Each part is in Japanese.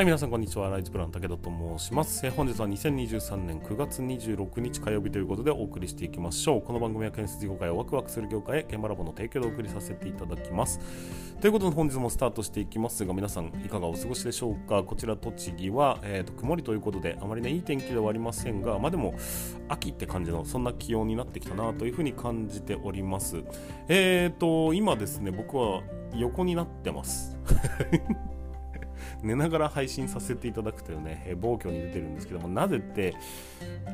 はい、皆さんこんにちは。ライズプラン武田と申します。え本日は2023年9月26日火曜日ということでお送りしていきましょう。この番組は建設業界をワクワクする業界へ現場ラボの提供でお送りさせていただきます。ということで本日もスタートしていきますが、皆さんいかがお過ごしでしょうか？こちら栃木は、えーと曇りということで、あまりね、いい天気ではありませんが、まあでも秋って感じのそんな気温になってきたなというふうに感じております。えーと、今ですね、僕は横になってます。寝ながら配信させていただくというね、えー暴挙に出てるんですけども、なぜって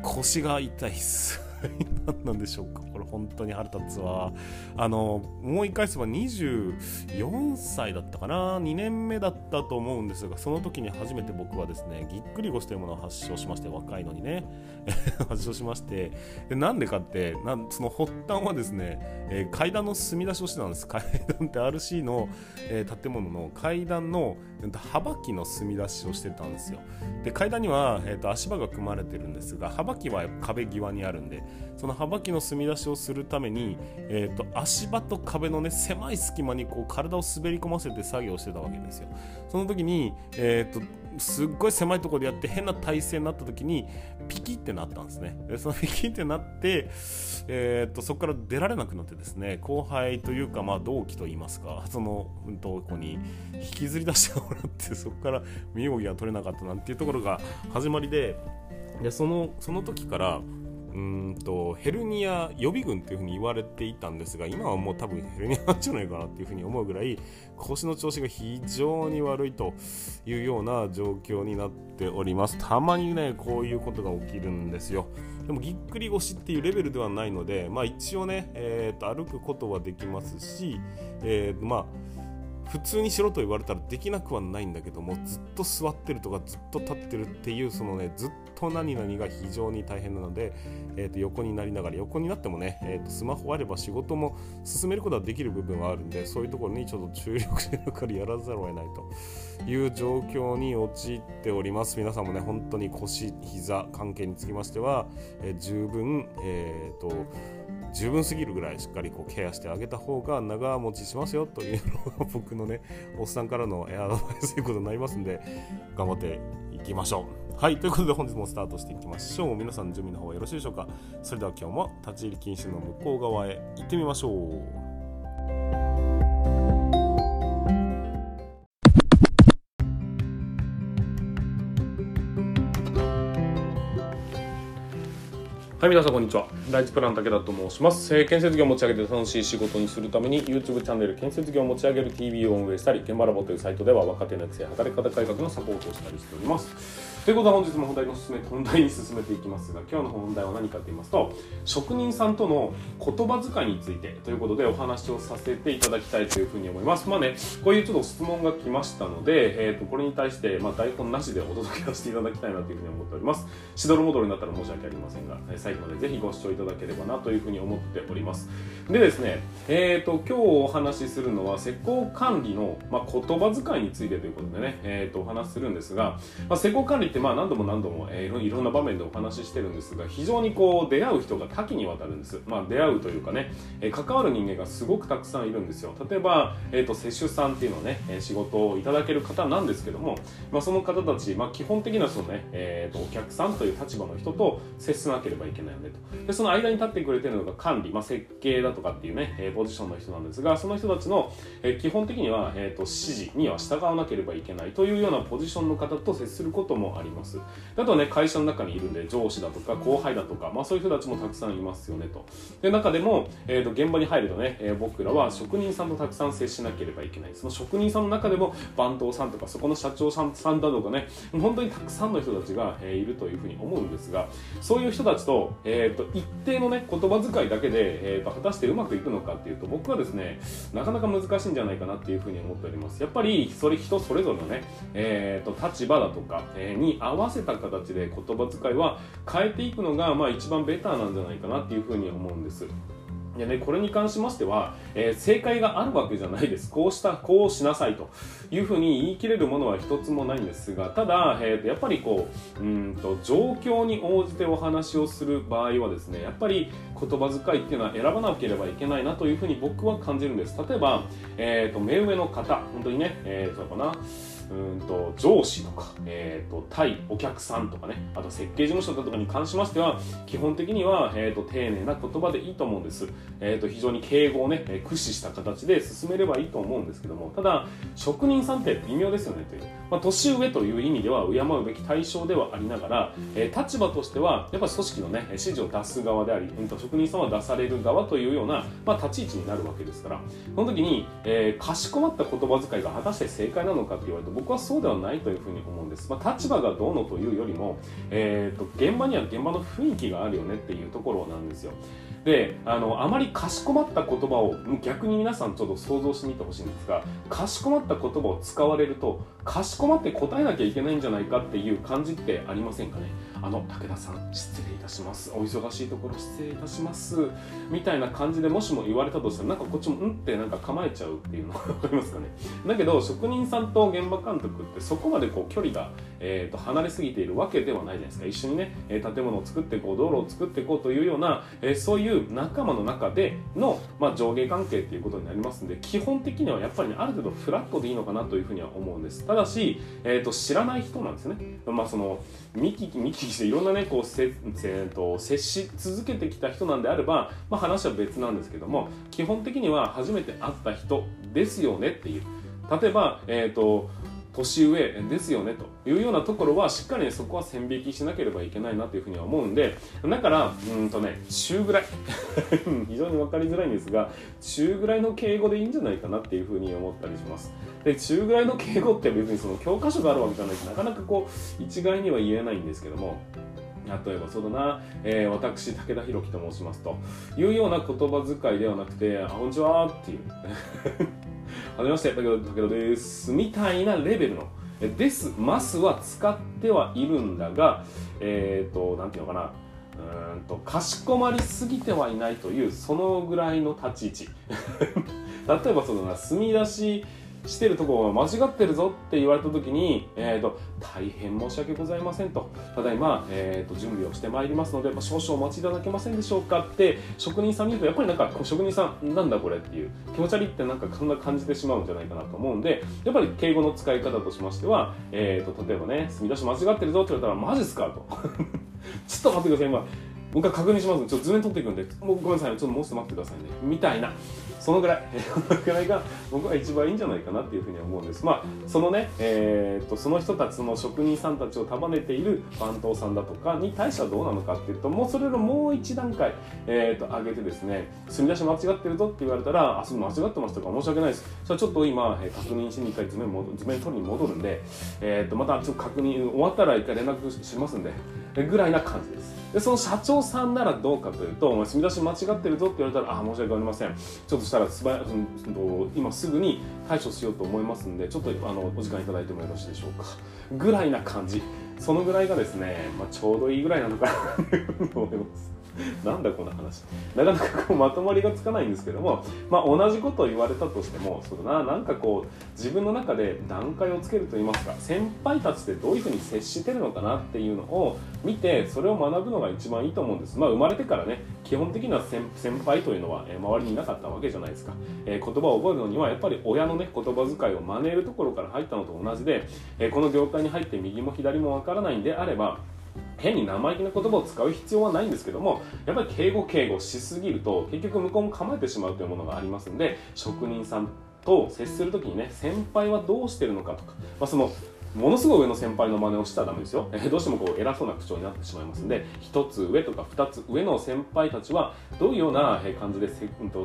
腰が痛いっす。何なんでしょうか本当に腹立つわ。あの、思い返せば24歳だったかな ?2 年目だったと思うんですが、その時に初めて僕はですね、ぎっくり腰というものを発症しまして、若いのにね、発症しまして、でなんでかってなん、その発端はですね、えー階段の隅出しをしてたんです。階段って RC の、えー建物の階段のうんと幅木の隅出しをしてたんですよ。で階段には、えー、と足場が組まれてるんですが幅木は壁際にあるんでその幅木の隅出しをするために、えー、と足場と壁のね狭い隙間にこう体を滑り込ませて作業してたわけですよ。その時に、えー、とすっごい狭いところでやって変な体勢になった時にピキってなったんですね。でそのピキってなって、えー、とそこから出られなくなってですね後輩というか、まあ、同期といいますかそのうんとこに引きずり出してもらってそこから身動きが取れなかったなんていうところが始まりででそのその時からうんとヘルニア予備軍っていうふうに言われていたんですが今はもう多分ヘルニアなんじゃないかなっていうふうに思うぐらい腰の調子が非常に悪いというような状況になっております。たまにねこういうことが起きるんですよ。でもぎっくり腰っていうレベルではないので、まあ、一応ね、えーと歩くことはできますし、えーまあ普通にしろと言われたらできなくはないんだけどもずっと座ってるとかずっと立ってるっていうそのねずっと何々が非常に大変なので、えー、と横になりながら横になってもね、えー、とスマホあれば仕事も進めることはできる部分はあるんでそういうところにちょっと注力しながらやらざるを得ないという状況に陥っております。皆さんもね本当に腰膝関係につきましては、えー十分えっ、と十分すぎるぐらいしっかりこうケアしてあげた方が長持ちしますよというのが僕のねおっさんからのエアドバイスということになりますんで頑張っていきましょう。はいということで本日もスタートしていきましょう。皆さん準備の方はよろしいでしょうか。それでは今日も立ち入り禁止の向こう側へ行ってみましょう。はい、皆さんこんにちは。ライツプラン武田と申します、えー建設業を持ち上げて楽しい仕事にするために YouTube チャンネル建設業を持ち上げる TV を運営したり、現場ラボというサイトでは若手の育成、働き方改革のサポートをしたりしております。ということで本日も本題の進め本題に進めていきますが、今日の本題は何かと言いますと、職人さんとの言葉遣いについてということでお話をさせていただきたいというふうに思います。まあね、こういうちょっと質問が来ましたので、えー、とこれに対して、まあ、台本なしでお届けさせていただきたいなというふうに思っております。しどろもどろになったら申し訳ありませんが、最後までぜひご視聴いただければなというふうに思っております。でですね、えー、と今日お話しするのは施工管理の、まあ、言葉遣いについてということでね、えー、とお話しするんですが、まあ、施工管理ってまあ何度も何度も、えーいろんな場面でお話ししてるんですが非常にこう出会う人が多岐にわたるんです、まあ、出会うというかね、えー関わる人間がすごくたくさんいるんですよ。例えば、えー、と施主さんっていうのね仕事をいただける方なんですけども、まあ、その方たち、まあ、基本的なそのね、えー、とお客さんという立場の人と接しなければいけないよねと。でその間に立ってくれてるのが管理、まあ、設計だとかっていうね、えーポジションの人なんですがその人たちの、えー基本的には、えー、と指示には従わなければいけないというようなポジションの方と接することもあります。あとはね会社の中にいるんで上司だとか後輩だとか、まあ、そういう人たちもたくさんいますよねと。で中でも、えー、と現場に入るとね、えー僕らは職人さんとたくさん接しなければいけない。その職人さんの中でも番頭さんとかそこの社長さんさんだとかね本当にたくさんの人たちが、えーいるというふうに思うんですがそういう人たちと,、えー、と一定のね言葉遣いだけで、えー、と果たしてうまくいくのかっていうと僕はですねなかなか難しいんじゃないかなっていうふうに思っております。やっぱりそれ人それぞれのね、えー、と立場だとか、えーに合わせた形で言葉遣いは変えていくのが、まあ、一番ベターなんじゃないかなっていうふうに思うんですでね、これに関しましては、えー正解があるわけじゃないです。こうした、こうしなさいというふうに言い切れるものは一つもないんですが、ただ、えーとやっぱりこう、うんと、状況に応じてお話をする場合はですね、やっぱり言葉遣いっていうのは選ばなければいけないなというふうに僕は感じるんです。例えば、えーと、目上の方、本当にね、えー、そうかな、うんと上司とか、えーと、対お客さんとかねあと設計事務所とかに関しましては基本的には、えーと、丁寧な言葉でいいと思うんです、えーと、非常に敬語をね駆使した形で進めればいいと思うんですけどもただ職人さんって微妙ですよねという、まあ、年上という意味では敬うべき対象ではありながら、えー、立場としてはやっぱり組織のね指示を出す側であり、うん、と職人さんは出される側というような、まあ、立ち位置になるわけですから。その時に、えー、かしこまった言葉遣いが果たして正解なのかって言われると僕はそうではないというふうに思うんです、まあ、立場がどうのというよりも、えーと、現場には現場の雰囲気があるよねっていうところなんですよ。であのあまりかしこまった言葉を逆に皆さんちょっと想像してみてほしいんですがかしこまった言葉を使われるとかしこまって答えなきゃいけないんじゃないかっていう感じってありませんかね？あの武田さん失礼いたします。お忙しいところ失礼いたします。みたいな感じでもしも言われたとしたらなんかこっちもうんってなんか構えちゃうっていうの分 かりますかね。だけど職人さんと現場監督ってそこまでこう距離が、えー、と離れすぎているわけではないじゃないですか。一緒にね建物を作っていこう道路を作っていこうというような、えー、そういう仲間の中での、まあ、上下関係っていうことになりますんで基本的にはやっぱり、ね、ある程度フラットでいいのかなというふうには思うんです。ただし、えー、と知らない人なんですね。まあその見聞き見聞きしていろんなねこうせ、えー、と接し続けてきた人なんであれば、まあ、話は別なんですけども基本的には初めて会った人ですよねっていう。例えば、えーと、年上ですよねというようなところはしっかり、ね、そこは線引きしなければいけないなというふうには思うんでだからうんとね中ぐらい 非常に分かりづらいんですが中ぐらいの敬語でいいんじゃないかなっていうふうに思ったりします。で中ぐらいの敬語って別にその教科書があるわけじゃないとなかなかこう一概には言えないんですけども例えばそうだな、えー、私武田弘樹と申しますというような言葉遣いではなくて「あこんにちは」っていう「はじめまして武田です」みたいなレベルの「です」「ます」は使ってはいるんだがえっ、ー、となんていうのかな。うんとかしこまりすぎてはいないというそのぐらいの立ち位置。例えばそのな墨出ししてるところが間違ってるぞって言われた時に、えーと、大変申し訳ございませんと。ただいま、えーと、準備をしてまいりますので、まあ、少々お待ちいただけませんでしょうかって職人さんに言うとやっぱりなんか職人さんなんだこれっていう気持ち悪いってなんかそんな感じてしまうんじゃないかなと思うんでやっぱり敬語の使い方としましては、えーと、例えばね墨出し間違ってるぞって言われたらマジっすかと。ちょっと待ってください今。僕は確認します。ちょっと図面取っていくんで。もうごめんなさいちょっともうちょっと待ってくださいね。みたいな。そのぐらい。そのぐらいが僕は一番いいんじゃないかなっていうふうに思うんです。まあそのね、えーと、その人たちの職人さんたちを束ねている番頭さんだとかに対してはどうなのかっていうともうそれのもう一段階、えーと、上げてですね墨出し間違ってるぞって言われたらあそれ間違ってますとか。申し訳ないです。それちょっと今、えー、確認しに一回図面図面取りに戻るんで、えーと、またちょっと確認終わったら一回連絡しますんでぐらいな感じです。でその社長さんならどうかというと「お前墨出し間違ってるぞ」って言われたら「ああ申し訳ありません。ちょっとしたら素早今すぐに対処しようと思いますんでちょっとあのお時間いただいてもよろしいでしょうか。ぐらいな感じ。そのぐらいがですね、まあ、ちょうどいいぐらいなのかなと思います。なんだこの話。なかなかこうまとまりがつかないんですけども、まあ、同じことを言われたとしてもそうだな。なんかこう自分の中で段階をつけるといいますか先輩たちってどういうふうに接してるのかなっていうのを見てそれを学ぶのが一番いいと思うんです、まあ、生まれてからね基本的には先輩というのは、え周りにいなかったわけじゃないですか、えー、言葉を覚えるのにはやっぱり親のね言葉遣いを真似るところから入ったのと同じで、えー、この業界に入って右も左もわからないんであれば変に生意気な言葉を使う必要はないんですけどもやっぱり敬語敬語しすぎると結局向こうも構えてしまうというものがありますので職人さんと接する時にね先輩はどうしてるのかとか、まあ、そのものすごい上の先輩の真似をしたらダメですよ、えー、どうしてもこう偉そうな口調になってしまいますので1つ上とか2つ上の先輩たちはどういうような感じで、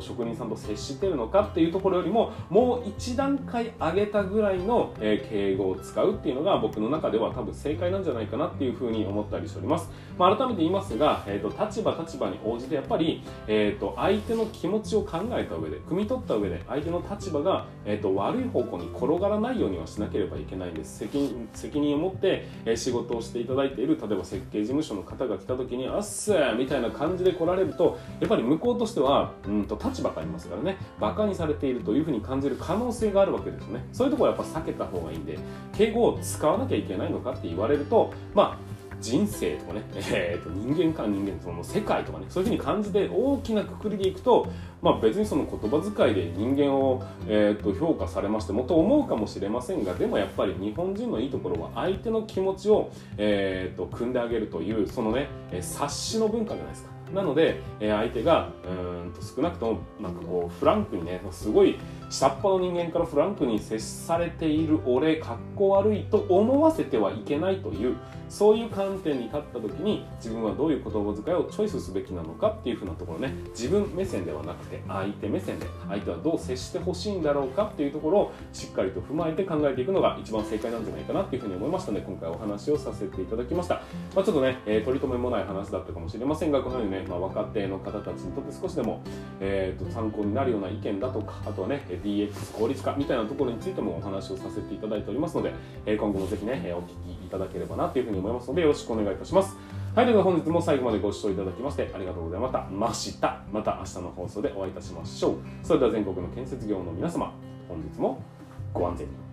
職人さんと接してるのかっていうところよりももう1段階上げたぐらいの、敬語を使うっていうのが僕の中では多分正解なんじゃないかなっていうふうに思ったりしております、まあ、改めて言いますが、えーと、立場立場に応じてやっぱり、えーと、相手の気持ちを考えた上で汲み取った上で相手の立場が、えーと、と悪い方向に転がらないようにはしなければいけないんです。責任責任を持って、え仕事をしていただいている例えば設計事務所の方が来た時に「あっす!」みたいな感じで来られるとやっぱり向こうとしてはうんと立場がありますからねバカにされているというふうに感じる可能性があるわけですねそういうところはやっぱ避けた方がいいんで敬語を使わなきゃいけないのかって言われるとまあ人生とかね、えー、と人間か人間その世界とかねそういうふうに感じて大きなくくりでいくと、まあ、別にその言葉遣いで人間を、えー、と評価されましてもと思うかもしれませんがでもやっぱり日本人のいいところは相手の気持ちを、えー、と組んであげるというそのね察しの文化じゃないですか。なので、え相手がうんと少なくともなんかこうフランクにねすごい下っ端の人間からフランクに接されている俺かっこ悪いと思わせてはいけないというそういう観点に立った時に自分はどういう言葉遣いをチョイスすべきなのかっていうふうなところね。自分目線ではなくて相手目線で相手はどう接してほしいんだろうかっていうところをしっかりと踏まえて考えていくのが一番正解なんじゃないかなっていうふうに思いましたので今回お話をさせていただきました、まあ、ちょっとね、えー、取り留めもない話だったかもしれませんがこのようにね、まあ、若手の方たちにとって少しでも、えー、と参考になるような意見だとかあとはね DX 効率化みたいなところについてもお話をさせていただいておりますので、え今後もぜひねお聞きいただければなというふうに思いますのでよろしくお願いいたします。はい、ということで本日も最後までご視聴いただきましてありがとうございました。ました。また明日の放送でお会いいたしましょう。それでは全国の建設業の皆様本日もご安全に。